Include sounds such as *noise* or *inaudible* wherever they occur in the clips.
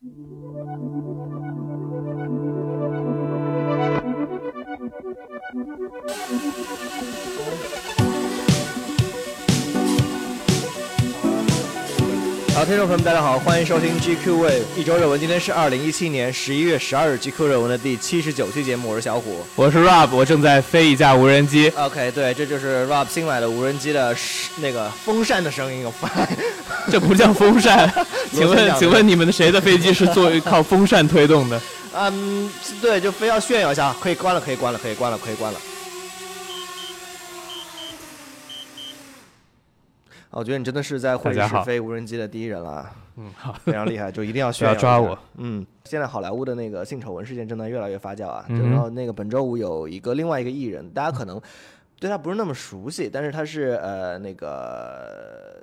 好，听众朋友们，大家好，欢迎收听 GQ Wave 一周热文。今天是二零一七年十一月十二日 GQ 热文的第七十九期节目，我是小虎。我是 Rob，我正在飞一架无人机。OK，对，这就是 Rob 新买的无人机的那个风扇的声音，有发。这不叫风扇，*laughs* 请问请问你们的谁的飞机是作为靠风扇推动的？嗯，对，就非要炫耀一下，可以关了，可以关了，可以关了，可以关了。我觉得你真的是在会议室飞无人机的第一人了，嗯，好，非常厉害，就一定要不 *laughs* 炫耀。要抓我。嗯，现在好莱坞的那个性丑闻事件正在越来越发酵啊。嗯然后那个本周五有一个另外一个艺人，大家可能对他不是那么熟悉，但是他是呃那个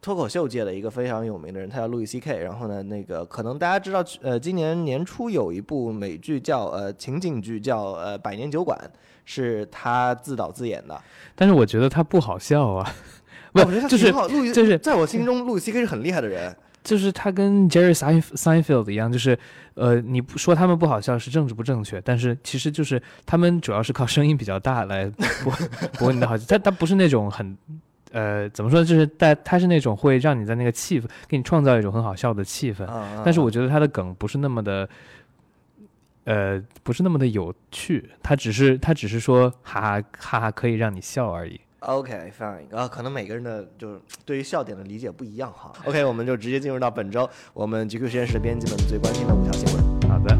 脱口秀界的一个非常有名的人，他叫路易 C K。然后呢，那个可能大家知道，呃，今年年初有一部美剧叫呃情景剧叫呃《百年酒馆》，是他自导自演的。但是我觉得他不好笑啊，不我觉得他就是路易就是在我心中，路易 C K 是很厉害的人。就是他跟 Jerry Sein Seinfeld 一样，就是呃，你不说他们不好笑是政治不正确，但是其实就是他们主要是靠声音比较大来博 *laughs* 博你的好笑，他他不是那种很。呃，怎么说？就是但他是那种会让你在那个气氛，给你创造一种很好笑的气氛。啊，但是我觉得他的梗不是那么的，呃，不是那么的有趣，他只是他只是说哈哈哈哈可以让你笑而已。OK fine 啊，可能每个人的就是对于笑点的理解不一样哈。OK，我们就直接进入到本周我们 GQ 实验室编辑们最关心的五条新闻。好的，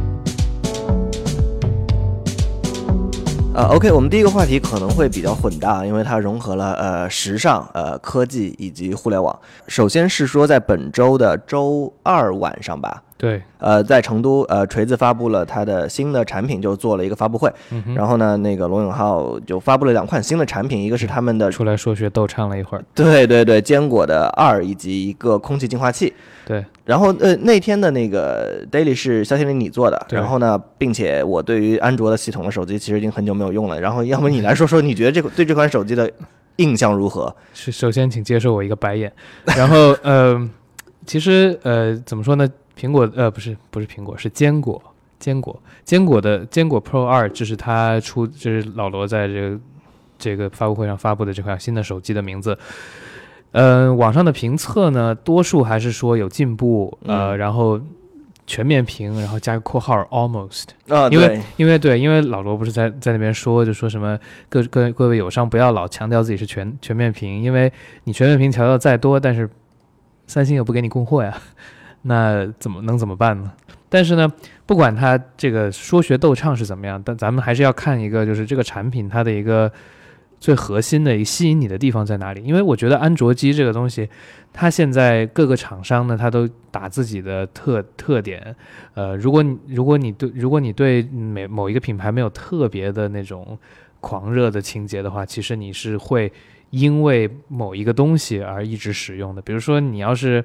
呃，OK，我们第一个话题可能会比较混搭，因为它融合了呃时尚、呃科技以及互联网。首先是说在本周的周二晚上吧，对，呃，在成都，呃，锤子发布了它的新的产品，就做了一个发布会。嗯，然后呢，那个罗永浩就发布了两款新的产品，一个是他们的出来说学逗唱了一会儿。对对对坚果的二，以及一个空气净化器。对，然后呃，那天的那个 daily 是肖天林你做的，然后呢，并且我对于安卓的系统的手机其实已经很久没有用了。然后，要不你来说说，你觉得这个对这款手机的印象如何？是首先请接受我一个白眼，然后呃，其实呃怎么说呢？苹果呃不是不是苹果是坚果，坚果坚果的坚果 Pro 二，这是它出，这是老罗在这个这个发布会上发布的这款新的手机的名字。呃，网上的评测呢，多数还是说有进步，呃，嗯然后全面屏，然后加个括号 almost，啊，因为，因为对，因为老罗不是在在那边说，就说什么各各各位友商不要老强调自己是全全面屏，因为你全面屏调到再多，但是三星又不给你供货呀，那怎么能怎么办呢？但是呢，不管它这个说学逗唱是怎么样，但咱们还是要看一个，就是这个产品它的一个最核心的吸引你的地方在哪里？因为我觉得安卓机这个东西，它现在各个厂商呢，它都打自己的特特点。呃，如果你如果你对如果你对每某一个品牌没有特别的那种狂热的情节的话，其实你是会因为某一个东西而一直使用的。比如说，你要是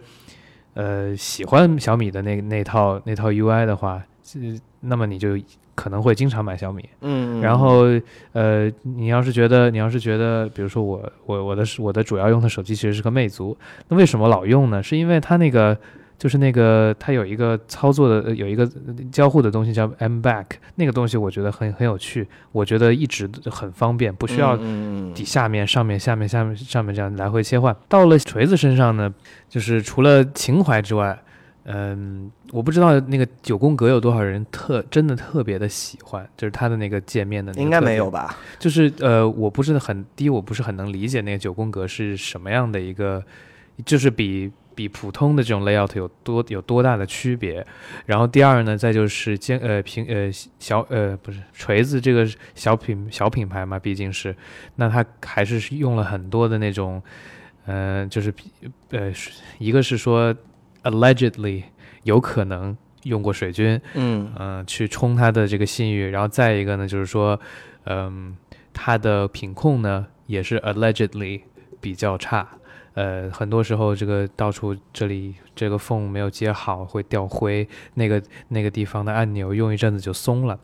呃喜欢小米的那那套那套 UI 的话，呃那么你就可能会经常买小米。嗯，然后呃，你要是觉得你要是觉得，比如说我我我的我的主要用的手机其实是个魅族，那为什么老用呢？是因为它那个就是那个它有一个操作的呃有一个交互的东西叫 M Back，那个东西我觉得很很有趣，我觉得一直很方便，不需要底下面、上面、下面、下面、上面这样来回切换。到了锤子身上呢，就是除了情怀之外，嗯，我不知道那个九宫格有多少人特真的特别的喜欢，就是它的那个界面的那个应该没有吧？就是呃，我不是很第一，我不是很能理解那个九宫格是什么样的一个，就是比比普通的这种 layout 有多有多大的区别。然后第二呢，再就是尖呃平呃小呃不是锤子这个小品小品牌嘛，毕竟是，那它还是是用了很多的那种，呃，就是呃一个是说 allegedly 有可能用过水军，嗯。嗯、去冲他的这个信誉，然后再一个呢，就是说，嗯、他的品控呢也是 allegedly 比较差，呃，很多时候这个到处这里这个缝没有接好会掉灰，那个那个地方的按钮用一阵子就松了。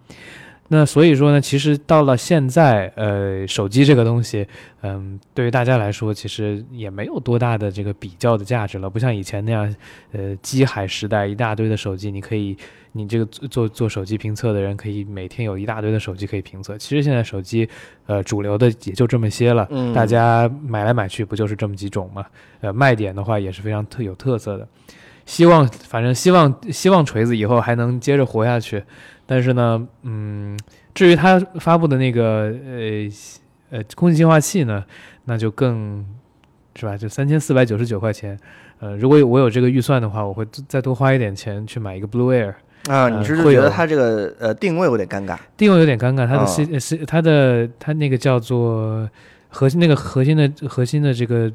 那所以说呢，其实到了现在，呃，手机这个东西，嗯，对于大家来说，其实也没有多大的这个比较的价值了，不像以前那样，呃，机海时代一大堆的手机，你可以，你这个做做手机评测的人可以每天有一大堆的手机可以评测。其实现在手机，呃，主流的也就这么些了，嗯大家买来买去不就是这么几种嘛？呃，卖点的话也是非常特有特色的。希望反正希望希望锤子以后还能接着活下去，但是呢，嗯，至于它发布的那个呃呃空气净化器呢，那就更是吧，就三千四百九十九块钱。呃，如果我有这个预算的话，我会再多花一点钱去买一个 Blue Air。啊，呃你是觉得它这个呃定位有点尴尬？定位有点尴尬，它的哦 C 呃 C 它的它那个叫做核心那个核心的核心的这个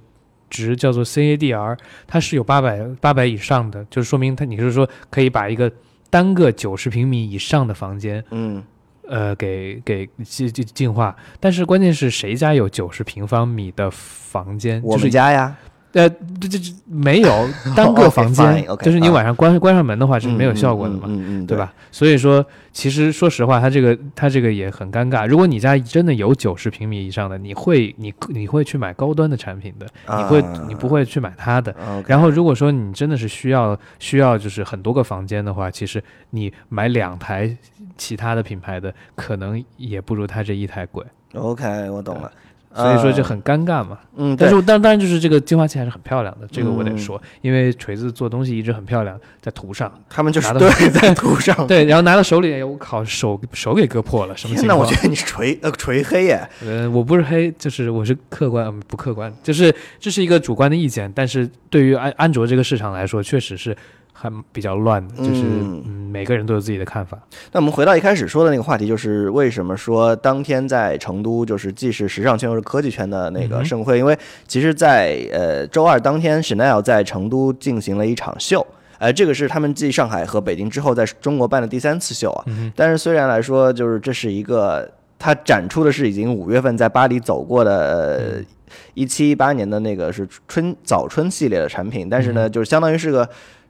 值叫做 CADR，它是有八百八百以上的，就是说明它你是说可以把一个单个九十平米以上的房间，嗯，呃，给给进进净化，但是关键是谁家有九十平方米的房间？我就是们家呀，呃，这这这没有单个房间就是你晚上关关上门的话是没有嗯效果的嘛。嗯嗯嗯，对？吧？所以说，其实说实话，它这个它这个也很尴尬。如果你家真的有九十平米以上的，你会你你会去买高端的产品的，你会你不会去买它的。然后，如果说你真的是需要需要就是很多个房间的话，其实你买两台其他的品牌的，可能也不如它这一台贵。OK，我懂了。所以说就呃很尴尬嘛。嗯，但是当当然就是这个净化器还是很漂亮的，这个我得嗯说，因为锤子做东西一直很漂亮，在图上。他们就是拿到对在图上。对，然后拿到手里，哎我靠，手手给割破了，*laughs* 什么情况？我觉得你是锤呃锤黑耶。呃，我不是黑，就是我是客观，嗯不客观，就是这是一个主观的意见。但是对于安安卓这个市场来说，确实是还比较乱的，就是嗯嗯，每个人都有自己的看法。那我们回到一开始说的那个话题，就是为什么说当天在成都，就是既是时尚圈又是科技圈的那个盛会？因为其实在，呃周二当天，Chanel 在成都进行了一场秀。呃，这个是他们继上海和北京之后，在中国办的第三次秀啊。嗯但是虽然来说，就是这是一个，它展出的是已经五月份在巴黎走过的一七一八年的那个是春早春系列的产品，但是呢，就是相当于是个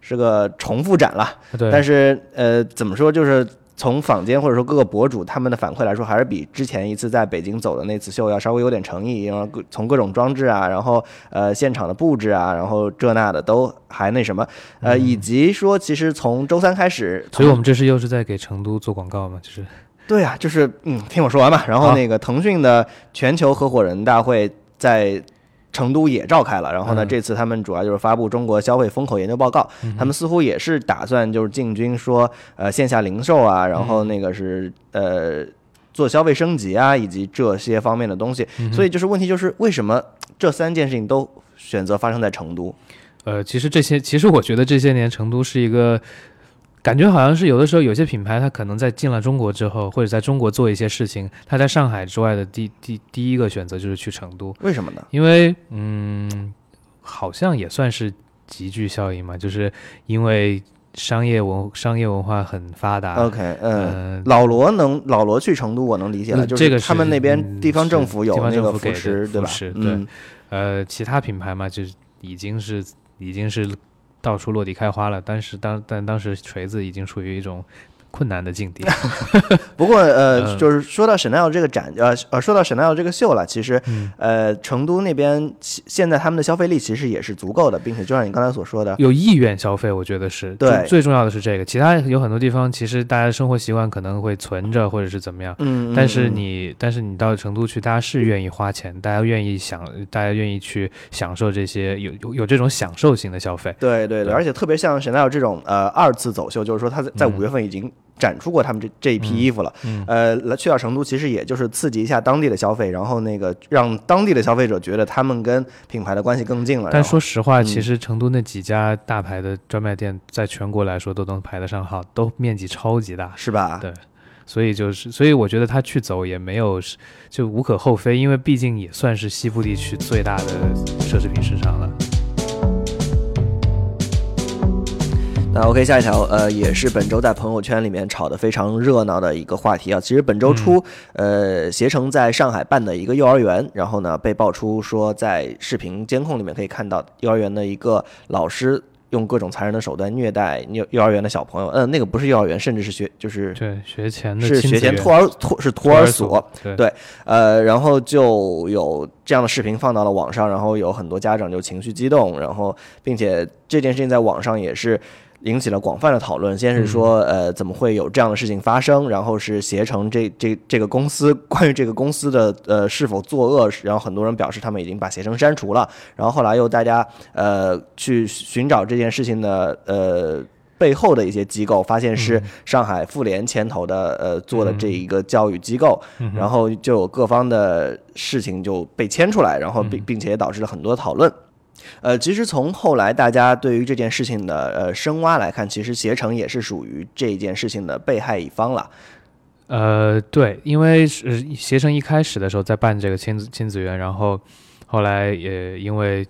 是个重复展了。对，但是呃，怎么说，就是从坊间或者说各个博主他们的反馈来说，还是比之前一次在北京走的那次秀要稍微有点诚意，然后各从各种装置啊，然后呃现场的布置啊，然后这那的都还那什么，呃，以及说其实从周三开始，所以我们这是又是在给成都做广告嘛，就是对啊，就是嗯，听我说完嘛。然后那个腾讯的全球合伙人大会在成都也召开了，然后呢，嗯这次他们主要就是发布中国消费风口研究报告，他们似乎也是打算就是进军说呃线下零售啊，然后那个是呃做消费升级啊，以及这些方面的东西。所以就是问题就是为什么这三件事情都选择发生在成都？呃，其实这些，其实我觉得这些年成都是一个。感觉好像是有的时候有些品牌，它可能在进了中国之后，或者在中国做一些事情，它在上海之外的第第第一个选择就是去成都。为什么呢？因为嗯，好像也算是集聚效应嘛，就是因为商业文商业文化很发达。OK，嗯。呃，老罗能老罗去成都，我能理解了，就嗯这个他们那边嗯地方政府有那个扶持，对吧？对嗯，呃，其他品牌嘛，就是已经是已经是到处落地开花了，但是当但当时锤子已经处于一种困难的境地。*laughs* 不过呃，嗯就是说到 Chanel 这个展，呃呃，说到 Chanel 这个秀了，其实嗯呃，成都那边其现在他们的消费力其实也是足够的，并且就像你刚才所说的，有意愿消费，我觉得是对最最重要的是这个。其他有很多地方，其实大家的生活习惯可能会存着，或者是怎么样。嗯，但是嗯你，但是你到成都去，大家是愿意花钱，大家愿意享，大家愿意去享受这些有有有这种享受型的消费。对对对，对而且特别像 Chanel 这种呃二次走秀，就是说他在在嗯五月份已经展出过他们这这一批衣服了，嗯呃，来去到成都其实也就是刺激一下当地的消费，然后那个让当地的消费者觉得他们跟品牌的关系更近了。但说实话，嗯其实成都那几家大牌的专卖店，在全国来说都能排得上号，都面积超级大。是吧？对所以就是，所以我觉得他去走也没有就无可厚非，因为毕竟也算是西部地区最大的奢侈品市场了。那 OK，下一条，呃，也是本周在朋友圈里面炒得非常热闹的一个话题啊。其实本周初，呃，携程在上海办的一个幼儿园，然后呢被爆出说在视频监控里面可以看到幼儿园的一个老师用各种残忍的手段虐待幼幼儿园的小朋友。嗯、那个不是幼儿园，甚至是学就是对学前的是学前托儿托是托儿所，对对呃，然后就有这样的视频放到了网上，然后有很多家长就情绪激动，然后并且这件事情在网上也是引起了广泛的讨论。先是说，呃，怎么会有这样的事情发生？然后是携程这这这个公司关于这个公司的呃是否作恶，然后很多人表示他们已经把携程删除了。然后后来又大家呃去寻找这件事情的呃。背后的一些机构发现是上海妇联牵头的，呃，做的这一个教育机构，然后就有各方的事情就被牵出来，然后并并且也导致了很多讨论。呃，其实从后来大家对于这件事情的呃深挖来看，其实携程也是属于这件事情的被害一方了。呃，对，因为是携程一开始的时候在办这个亲子亲子园，然后后来也因为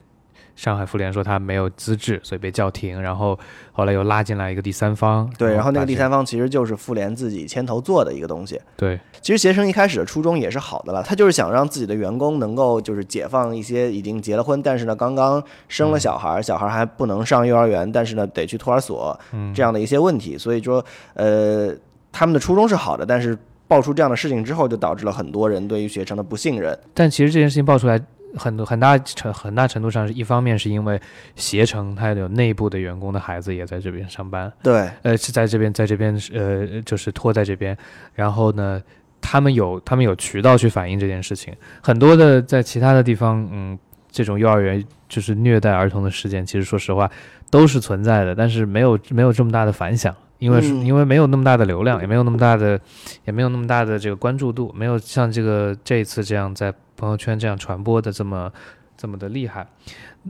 上海妇联说他没有资质，所以被叫停，然后后来又拉进来一个第三方，对，然后那个第三方其实就是妇联自己牵头做的一个东西。对其实携程一开始的初衷也是好的了，他就是想让自己的员工能够就是解放一些已经结了婚，但是呢刚刚生了小孩儿，小孩儿还不能上幼儿园，但是呢得去托儿所这样的一些问题。所以说，呃，他们的初衷是好的，但是爆出这样的事情之后，就导致了很多人对于携程的不信任。但其实这件事情爆出来，很多很大程很大程度上是一方面是因为携程它有内部的员工的孩子也在这边上班，对，呃，是在这边，在这边，呃，就是拖在这边。然后呢，他们有他们有渠道去反映这件事情。很多的在其他的地方，嗯，这种幼儿园就是虐待儿童的事件，其实说实话都是存在的，但是没有没有这么大的反响。因为、嗯因为没有那么大的流量，也没有那么大的，也没有那么大的这个关注度，没有像这个这一次这样在朋友圈这样传播的这么这么的厉害。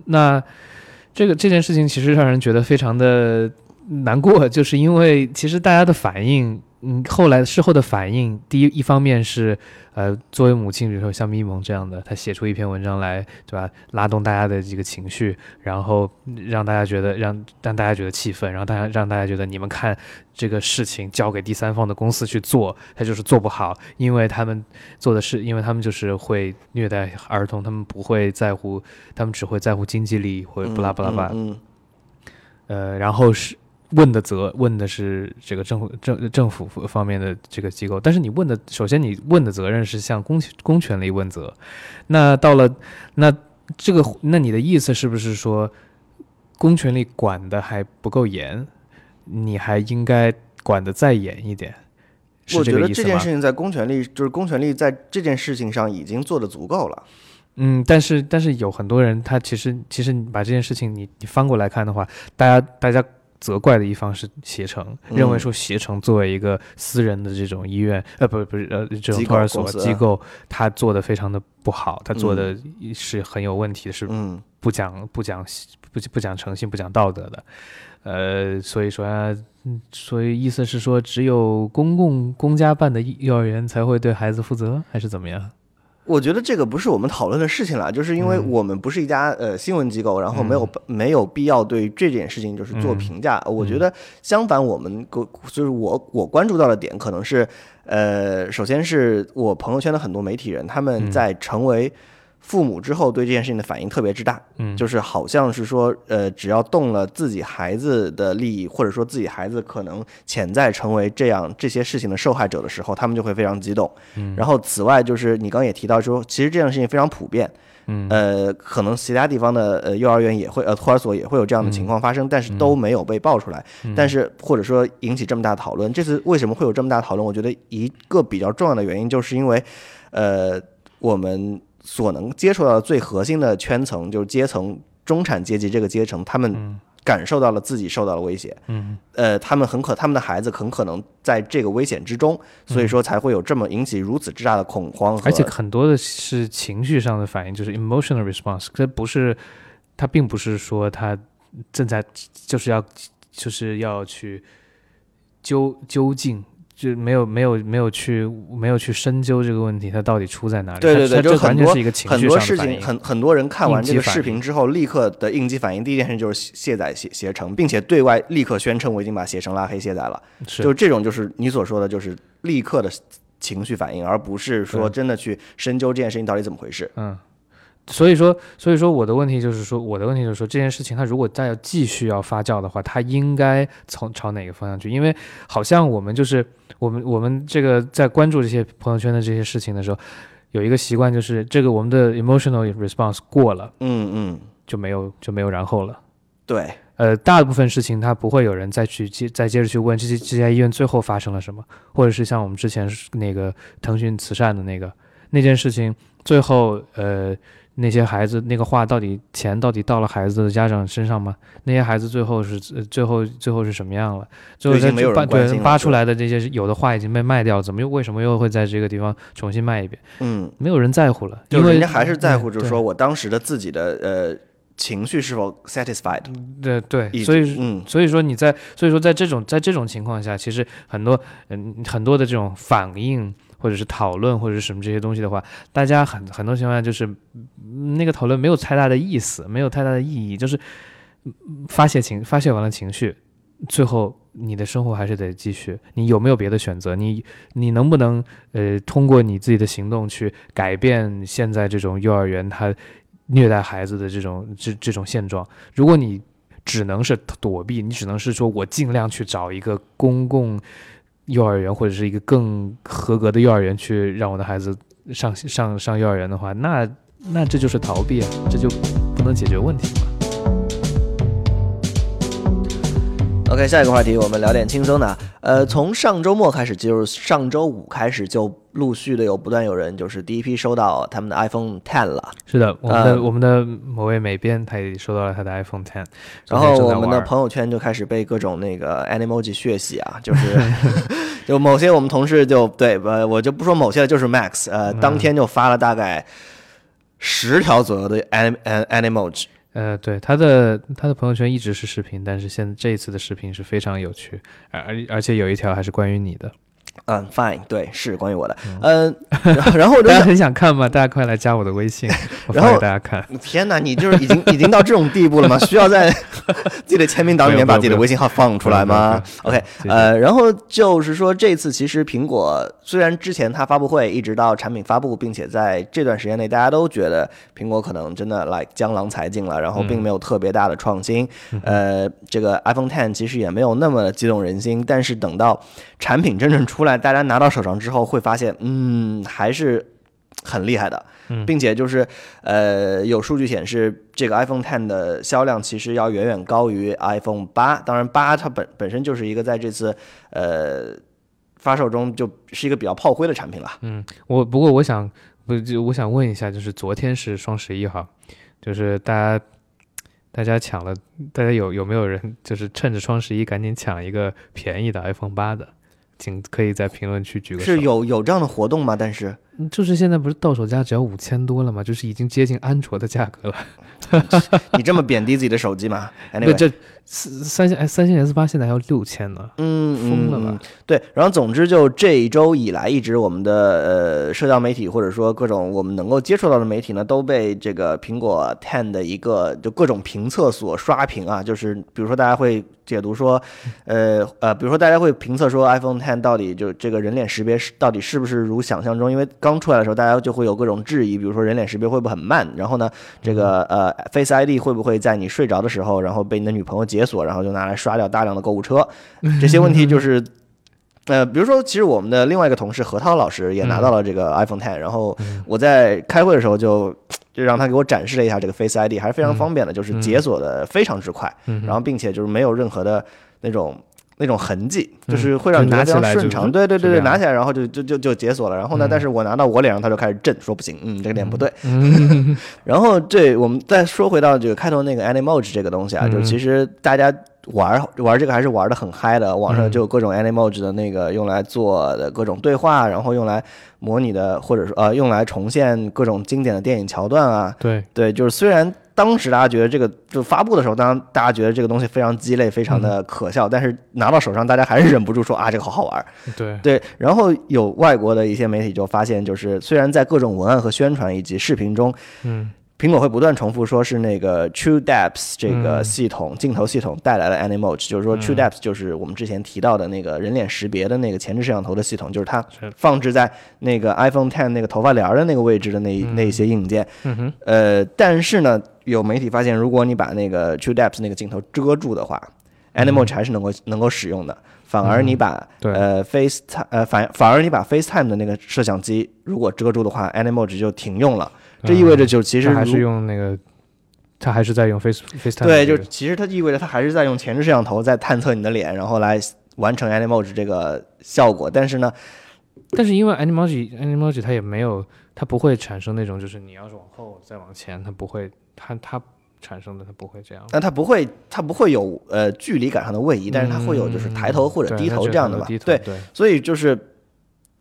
那这个这件事情其实让人觉得非常的难过，就是因为其实大家的反应，嗯，后来事后的反应，第一一方面是，呃，作为母亲，比如说像咪蒙这样的，他写出一篇文章来，对吧，拉动大家的这个情绪，然后让大家觉得让让大家觉得气愤，然后大家让大家觉得你们看这个事情交给第三方的公司去做，他就是做不好，因为他们做的是，因为他们就是会虐待儿童，他们不会在乎，他们只会在乎经济利益或者不拉不拉吧，嗯，嗯呃，然后是问的责问的是这个政府政政府方面的这个机构，但是你问的首先你问的责任是向公公权力问责，那到了那这个那你的意思是不是说公权力管的还不够严，你还应该管的再严一点？我觉得这件事？情在公权力，就是公权力在这件事情上已经做的足够了。嗯，但是但是有很多人，他其实其实你把这件事情你你翻过来看的话，大家大家责怪的一方是携程，认为嗯说携程作为一个私人的这种医院，呃，不是不是呃这种托儿所机构，他做的非常的不好，他做的是很有问题的，是嗯，不讲不讲不不讲诚信、不讲道德的，呃，所以说啊，嗯所以意思是说，只有公共公家办的幼儿园才会对孩子负责，还是怎么样？我觉得这个不是我们讨论的事情了，就是因为嗯。我们不是一家呃新闻机构，然后没有、没有必要对这件事情就是做嗯。评价。我觉得相反，我们个就是我我关注到的点可能是，呃，首先是我朋友圈的很多媒体人，他们嗯。在成为父母之后对这件事情的反应特别之大，嗯就是好像是说，呃，只要动了自己孩子的利益，或者说自己孩子可能潜在成为这样这些事情的受害者的时候，他们就会非常激动。嗯然后此外，就是你刚刚也提到说，其实这样的事情非常普遍，嗯呃，可能其他地方的呃幼儿园也会呃托儿所也会有这样的情况发生，但是都没有被爆出来。嗯但是或者说引起这么大讨论，这次为什么会有这么大讨论？我觉得一个比较重要的原因，就是因为呃我们所能接触到的最核心的圈层，就是阶层中产阶级这个阶层，他们感受到了自己受到了威胁。嗯。呃，他们很可，他们的孩子很可能在这个危险之中，所以说才会有这么引起如此之大的恐慌，而且很多的是情绪上的反应，就是 emotional response，这不是，他并不是说他正在就是要就是要去究究竟，就没有没有没有去没有去深究这个问题，它到底出在哪里？对对对就很多完全是一个情很多绪上的反应。事情，很很多人看完这个视频之后，立刻的应激反应，第一件事就是卸卸载携携程，并且对外立刻宣称我已经把携程拉黑卸载了。是就这种就是你所说的，就是立刻的情绪反应，而不是说真的去深究这件事情到底怎么回事。嗯，所以说，所以说我的问题就是说，我的问题就是说，这件事情它如果再要继续要发酵的话，它应该从朝哪个方向去？因为好像我们就是我们我们这个在关注这些朋友圈的这些事情的时候，有一个习惯就是这个我们的 emotional response 过了嗯嗯，就没有就没有然后了。对，呃，大部分事情它不会有人再去接再接着去问这些这家医院最后发生了什么，或者是像我们之前那个腾讯慈善的那个那件事情，最后呃那些孩子那个话到底钱到底到了孩子的家长身上吗？那些孩子最后是呃最后最后是什么样了？最后在已经没有人扒对扒出来的这些有的话已经被卖掉，怎么又为什么又会在这个地方重新卖一遍？嗯，没有人在乎了，因为人家还是在乎，就是说我当时的自己的呃情绪是否 satisfied，对对，所以嗯所以说你在，所以说在这种在这种情况下，其实很多嗯很多的这种反应或者是讨论或者是什么这些东西的话，大家很很多情况下就是那个讨论没有太大的意思，没有太大的意义，就是发泄情发泄完了情绪，最后你的生活还是得继续。你有没有别的选择？你你能不能呃通过你自己的行动去改变现在这种幼儿园它虐待孩子的这种这这种现状？如果你只能是躲避，你只能是说我尽量去找一个公共幼儿园或者是一个更合格的幼儿园去让我的孩子上上上幼儿园的话，那那这就是逃避啊，这就不能解决问题嘛。OK，下一个话题我们聊点轻松的。呃，从上周末开始，就是上周五开始，就陆续的有不断有人就是第一批收到他们的 iPhone Ten 了。是的，我们的、呃我们的某位美编他也收到了他的 iPhone Ten，然后我们的朋友圈就开始被各种那个 Animoji 血洗啊，就是 *laughs* *laughs* 就某些我们同事就对，呃，我就不说某些了，就是 Max，呃，当天就发了大概十条左右的 Anim 呃 Animoji。呃，对他的他的朋友圈一直是视频，但是现这一次的视频是非常有趣，而而而且有一条还是关于你的，嗯，Fine，对，是关于我的。嗯，然后 *laughs* 大家很想看吗？大家快来加我的微信，*laughs* 我然后发给大家看。天哪，你就是已经已经到这种地步了吗？*laughs* 需要在自己的签名档里面把自己的微信号放出来吗？OK，呃，然后就是说这次其实苹果虽然之前它发布会一直到产品发布，并且在这段时间内大家都觉得苹果可能真的 like 江郎才尽了，然后并没有特别大的创新。呃，这个 iPhone Ten 其实也没有那么激动人心，但是等到产品真正出来，大家拿到手上之后会发现，嗯，还是很厉害的。并且就是呃，有数据显示，这个 iPhone Ten 的销量其实要远远高于 iPhone 八。当然，八它本本身就是一个在这次呃发售中就是一个比较炮灰的产品了。嗯，我不过我想不就我想问一下，就是昨天是双十一哈，就是大家大家抢了，大家有有没有人就是趁着双十一赶紧抢一个便宜的 iPhone 八的？请可以在评论区举个手。是有有这样的活动吗？但是就是现在不是到手价只要五千多了吗？就是已经接近安卓的价格了。*laughs* 你这么贬低自己的手机吗那？*laughs* Anyway，这三三星哎三星 S 八现在还要六千呢，嗯，疯了吧对，然后总之就这一周以来，一直我们的呃社交媒体或者说各种我们能够接触到的媒体呢，都被这个苹果 Ten 的一个就各种评测所刷屏啊，就是比如说大家会解读说，呃呃，比如说大家会评测说 iPhone Ten 到底就这个人脸识别是到底是不是如想象中，因为刚出来的时候大家就会有各种质疑，比如说人脸识别会不会很慢，然后呢，这个呃 Face ID 会不会在你睡着的时候，然后被你的女朋友解锁，然后就拿来刷掉大量的购物车，*laughs* 这些问题就是。呃，比如说，其实我们的另外一个同事何涛老师也拿到了这个 iPhone Ten，、然后我在开会的时候就就让他给我展示了一下这个 Face ID，还是非常方便的，就是解锁的非常之快，嗯。然后并且就是没有任何的那种那种痕迹，就是会让你拿起来顺畅。对对对对，拿起来然后就就就就解锁了。然后呢，但是我拿到我脸上，他就开始震，说不行，嗯，这个脸不对。*laughs* *laughs* 然后对，我们再说回到这个开头那个 Animoji 这个东西啊，就其实大家玩玩这个还是玩的很嗨的，网上就有各种 Animoji 的那个用来做的各种对话，然后用来模拟的，或者说呃用来重现各种经典的电影桥段啊。对，对，就是虽然当时大家觉得这个就发布的时候，当然大家觉得这个东西非常鸡肋，非常的可笑，但是拿到手上，大家还是忍不住说啊，这个好好玩。对，对，然后有外国的一些媒体就发现，就是虽然在各种文案和宣传以及视频中，嗯苹果会不断重复说是那个 True Depth 这个嗯。系统、镜头系统带来了 Animoji，就是说 True 嗯 Depth 就是我们之前提到的那个人脸识别的那个前置摄像头的系统，就是它放置在那个 iPhone Ten 那个头发帘儿的那个位置的那一那一些硬件。嗯，呃，但是呢，有媒体发现，如果你把那个 True Depth 那个镜头遮住的话，Animoji 还是能够能够使用的。反而你把、嗯呃 FaceTime 呃反反而你把 FaceTime 的那个摄像机如果遮住的话，Animoji 就停用了。这意味着就其实还是用那个，他还是在用 Face FaceTime 对，就其实它意味着它还是在用前置摄像头在探测你的脸，然后来完成 Animoji 这个效果。但是呢，但是因为 Animoji Animoji 它也没有，它不会产生那种就是你要是往后再往前，它不会，它它产生的它不会这样。那它不会它不会有呃距离感上的位移，但是它会有就是抬头或者低头这样的吧？对，对，所以就是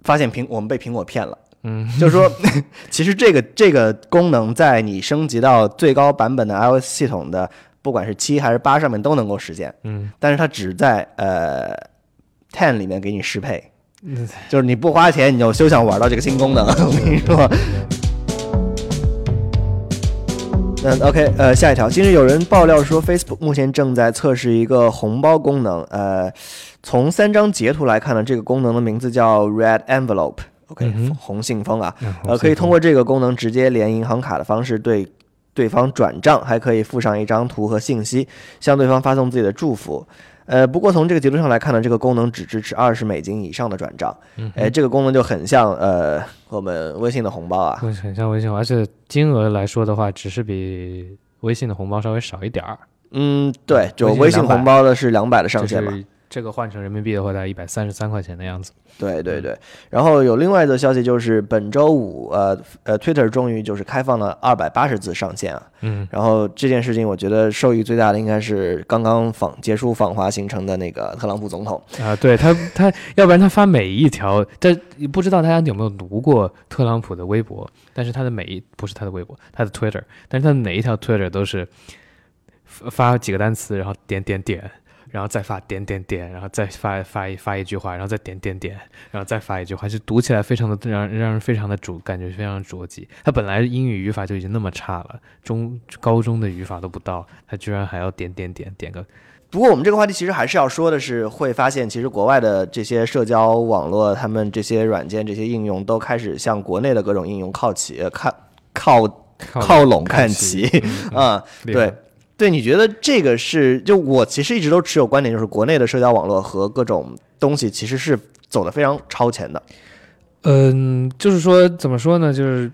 发现苹我们被苹果骗了。嗯，就是说，*laughs* 其实这个这个功能在你升级到最高版本的 iOS 系统的，不管是七还是八上面都能够实现，嗯，但是它只在呃 Ten 里面给你适配，嗯 *laughs* 就是你不花钱你就休想玩到这个新功能。我跟你说。*laughs* 嗯，OK，呃，下一条，近日有人爆料说，Facebook 目前正在测试一个红包功能。呃，从三张截图来看呢，这个功能的名字叫 Red Envelope。OK，、嗯红信封啊。嗯呃，可以通过这个功能直接连银行卡的方式对对方转账，还可以附上一张图和信息，向对方发送自己的祝福。呃，不过从这个截图上来看呢，这个功能只支持二十美金以上的转账。嗯哎，这个功能就很像呃我们微信的红包啊。很像微信，而且金额来说的话，只是比微信的红包稍微少一点儿。嗯，对，就微信200微信红包的是两百的上限嘛。就是这个换成人民币的话，大概一百三十三块钱的样子。对对对，然后有另外一则消息就是本周五，呃呃，Twitter 终于就是开放了二百八十字上限啊。嗯，然后这件事情，我觉得受益最大的应该是刚刚访结束访华行程的那个特朗普总统。啊，对他，他要不然他发每一条，但不知道大家有没有读过特朗普的微博，但是他的每一不是他的微博，他的 Twitter，但是他的每一条 Twitter 都是发发几个单词，然后点点点，然后再发点点点，然后再发发一发一句话，然后再点点点，然后再发一句话，就读起来非常的让让人非常的着，感觉非常着急。他本来英语语法就已经那么差了，中高中的语法都不到，他居然还要点点点点个不过我们这个话题其实还是要说的是，会发现其实国外的这些社交网络，他们这些软件、这些应用都开始向国内的各种应用靠齐，看靠靠拢看齐齐。啊、厉害对。对，你觉得这个是就我其实一直都持有观点，就是国内的社交网络和各种东西其实是走的非常超前的。嗯，就是说怎么说呢？就是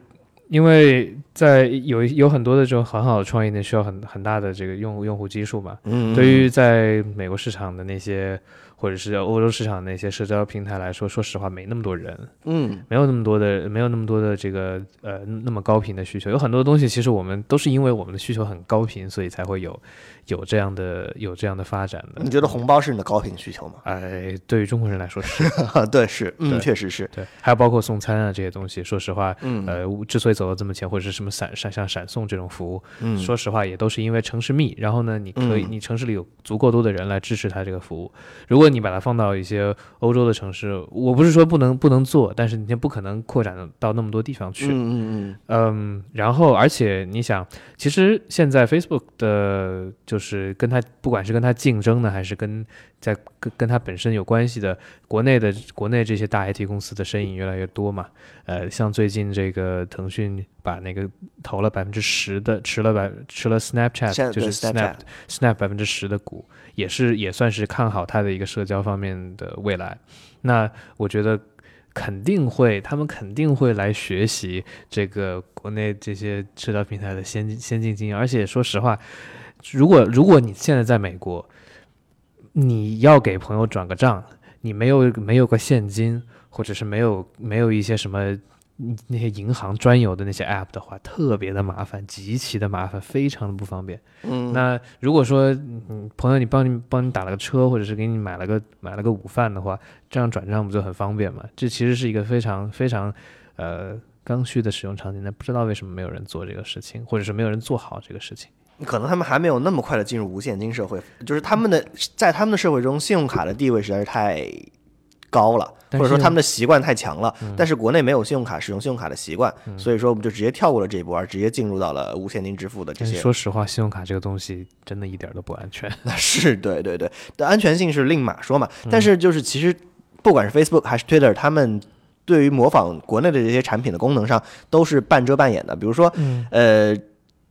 因为在有有很多的这种很好的创意呢，需要很很大的这个用户用户基数嘛。嗯，对于在美国市场的那些，或者是欧洲市场的那些社交平台来说，说实话没那么多人，嗯没有那么多的，没有那么多的这个呃那么高频的需求。有很多东西其实我们都是因为我们的需求很高频，所以才会有有这样的有这样的发展的你。觉得红包是你的高频需求吗？哎，对于中国人来说是 *laughs* 对，是，嗯，确实是，对，还有包括送餐啊这些东西，说实话，嗯呃，之所以走到这么前，或者是什么闪闪像闪送这种服务，嗯，说实话也都是因为城市密，然后呢，你可以嗯你城市里有足够多的人来支持它这个服务。如果你把它放到一些欧洲的城市，我不是说不能不能做，但是你也不可能扩展到那么多地方去。嗯嗯嗯，嗯，然后而且你想，其实现在 Facebook 的，就是跟它不管是跟它竞争的，还是跟在跟跟它本身有关系的，国内的国内这些大 IT 公司的身影越来越多嘛。呃，像最近这个腾讯把那个投了百分之十的，吃了百吃了 Snapchat，就是 Snapchat Snap 百分之十的股，也是也算是看好它的一个社社交方面的未来。那我觉得肯定会，他们肯定会来学习这个国内这些社交平台的先进先进经验。而且说实话，如果如果你现在在美国，你要给朋友转个账，你没有没有个现金，或者是没有没有一些什么那些银行专有的那些 app 的话，特别的麻烦，极其的麻烦，非常的不方便。嗯，那如果说嗯朋友你帮你帮你打了个车，或者是给你买了个买了个午饭的话，这样转账不就很方便吗？这其实是一个非常非常呃刚需的使用场景，那不知道为什么没有人做这个事情，或者是没有人做好这个事情。可能他们还没有那么快的进入无现金社会，就是他们的在他们的社会中，信用卡的地位实在是太高了，或者说他们的习惯太强了。但是国内没有信用卡使用信用卡的习惯，所以说我们就直接跳过了这一波，而直接进入到了无现金支付的这些。说实话，信用卡这个东西真的一点儿都不安全。*laughs* 那是对对对，的安全性是另码说嘛。但是就是其实不管是 Facebook 还是 Twitter，他们对于模仿国内的这些产品的功能上都是半遮半掩的。比如说，嗯呃，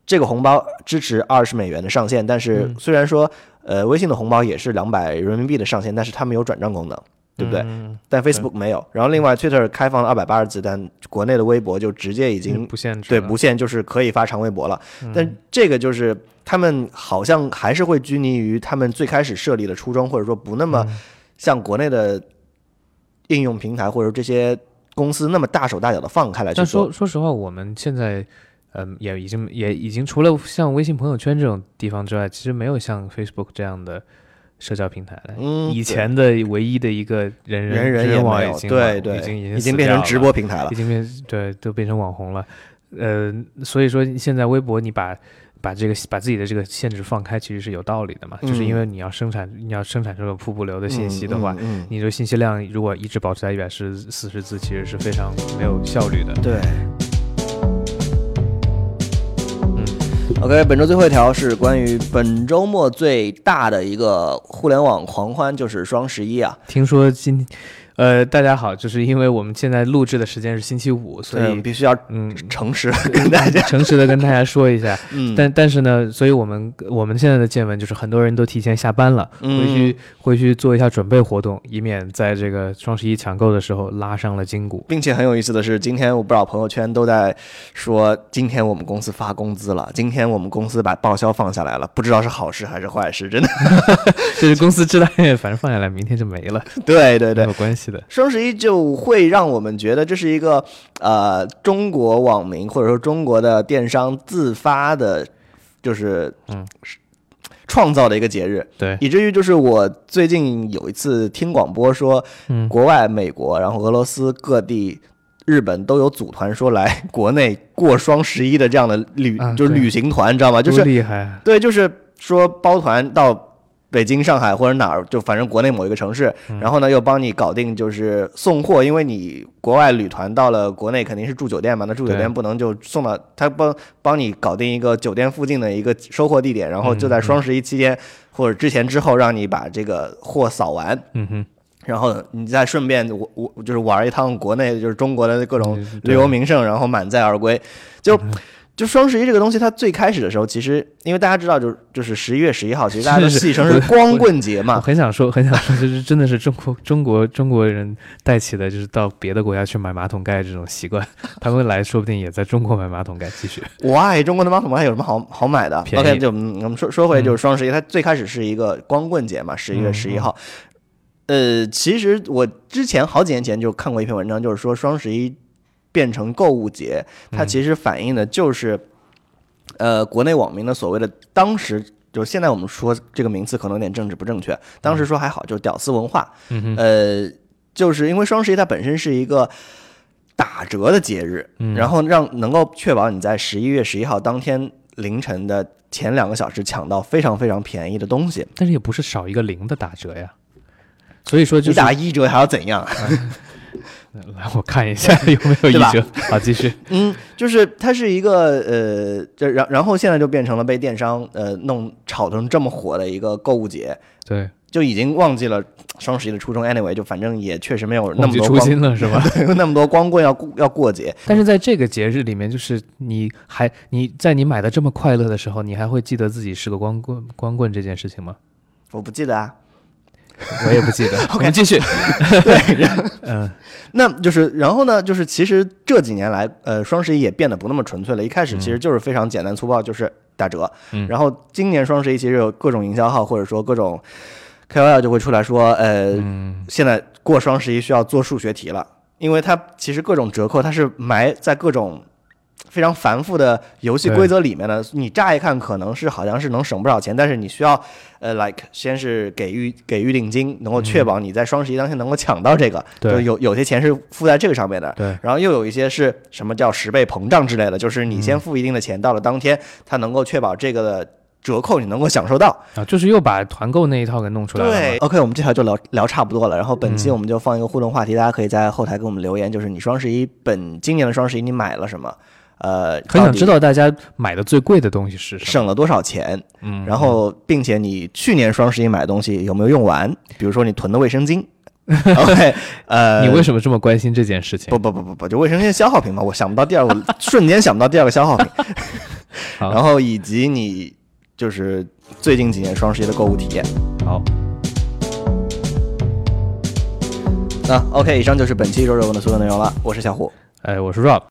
这个红包支持二十美元的上限，但是嗯虽然说呃微信的红包也是两百人民币的上限，但是它没有转账功能。对不对？嗯但 Facebook 没有。然后另外 Twitter 开放了二百八十字，但国内的微博就直接已经不限制对不限，就是可以发长微博了。嗯但这个就是他们好像还是会拘泥于他们最开始设立的初衷，或者说不那嗯么像国内的应用平台或者这些公司那么大手大脚的放开来去说。说实话，我们现在，嗯，也已经也已经除了像微信朋友圈这种地方之外，其实没有像 Facebook 这样的社交平台了。嗯，以前的唯一的一个人人人人网已经对对，已经已已变成直播平台了已。经变对都变成网红了，呃，所以说现在微博你把把这个把自己的这个限制放开，其实是有道理的嘛，就是因为你要生产你要生产这种瀑布流的信息的话，嗯，嗯你这个信息量如果一直保持在一百四四十字，其实是非常没有效率的。嗯对。OK，本周最后一条是关于本周末最大的一个互联网狂欢，就是双十一啊。听说今呃大家好，就是因为我们现在录制的时间是星期五，所以嗯必须要嗯。诚实地跟大家。*laughs* 诚实的跟大家说一下，*laughs* 嗯，但但是呢，所以我们我们现在的见闻就是很多人都提前下班了，嗯回去回去做一下准备活动，以免在这个双十一抢购的时候拉伤了筋骨。并且很有意思的是，今天我不少朋友圈都在说，今天我们公司发工资了，今天我们公司把报销放下来了，不知道是好事还是坏事，真的。*laughs* 就是公司知道，反正放下来，明天就没了，对对对没有，关系的。双十一就会让我们觉得这是一个呃中国网民或者说中国的电商自发的，就是嗯创造的一个节日，对，以至于就是我最近有一次听广播说，嗯国外美国，然后俄罗斯各地。日本都有组团说来国内过双十一的这样的旅，啊就是旅行团，你知道吗？就是厉害啊，对，就是说包团到北京、上海或者哪儿，就反正国内某一个城市，嗯。然后呢又帮你搞定就是送货，因为你国外旅团到了国内肯定是住酒店嘛，那住酒店不能就送到他帮帮你搞定一个酒店附近的一个收货地点，然后就在双十一期间或者之前之后让你把这个货扫完。嗯哼，然后你再顺便我我就是玩一趟国内就是中国的各种嗯旅游名胜，然后满载而归。就就双十一这个东西，它最开始的时候，其实因为大家知道，就就是十一月十一号，*laughs* 其实大家都是是戏称是光棍节我嘛。很想说，很想说，就是真的是中国中国中国人带起的，就是到别的国家去买马桶盖这种习惯，他们来说不定也在中国买马桶盖继续。我爱中国的马桶盖有什么好好买的？OK，就嗯我们说说回就是双十一，它最开始是一个光棍节嘛，十一月嗯十一号。呃，其实我之前好几年前就看过一篇文章，就是说双十一变成购物节，它嗯其实反映的就是，呃，国内网民的所谓的当时。就现在我们说这个名词可能有点政治不正确，当时说还好，就是屌丝文化。嗯哼，呃，就是因为双十一它本身是一个打折的节日，嗯然后让能够确保你在十一月十一号当天凌晨的前两个小时抢到非常非常便宜的东西。但是也不是少一个零的打折呀。所以说就是你打一折还要怎样？*laughs* *laughs* 来我看一下 *laughs* 有没有一对吧折。好，继续。嗯，就是它是一个呃，这然然后现在就变成了被电商呃弄炒成这么火的一个购物节，对，就已经忘记了双十一的初衷。Anyway，就反正也确实没有那么多 *laughs* 光心了是吧？那么多光棍要过要过节。但是在这个节日里面，就是你还你在你买的这么快乐的时候，你还会记得自己是个光棍光棍这件事情吗？我不记得啊，我也不记得。我们继续。*laughs* 对，*laughs* 嗯那就是，然后呢，就是其实这几年来，呃，双十一也变得不那么纯粹了。一开始其实就是非常简单粗暴，就是打折。嗯然后今年双十一其实有各种营销号或者说各种 KOL 就会出来说，呃，嗯现在过双十一需要做数学题了，因为它其实各种折扣它是埋在各种。非常繁复的游戏规则里面呢，你乍一看可能是好像是能省不少钱，但是你需要呃，like 先是给预给预定金，能够确保你在双十一当天能够抢到这个，对就有有些钱是付在这个上面的。对，然后又有一些是什么叫十倍膨胀之类的，就是你先付一定的钱，到了当天，它能够确保这个的折扣你能够享受到。啊，就是又把团购那一套给弄出来了。对，OK，我们这条就聊聊差不多了。然后本期嗯我们就放一个互动话题，大家可以在后台给我们留言，就是你双十一本今年的双十一你买了什么？呃，很想知道大家买的最贵的东西是什么。省了多少钱，嗯，然后并且你去年双十一买的东西有没有用完？比如说你囤的卫生巾，*laughs* OK，呃，你为什么这么关心这件事情？不不不不不，就卫生巾消耗品嘛，我想不到第二个，*laughs* 瞬间想不到第二个消耗品。*laughs* 然后以及你就是最近几年双十一的购物体验。好，那 OK，以上就是本期周热问的所有内容了。我是小虎，哎，我是 Rob，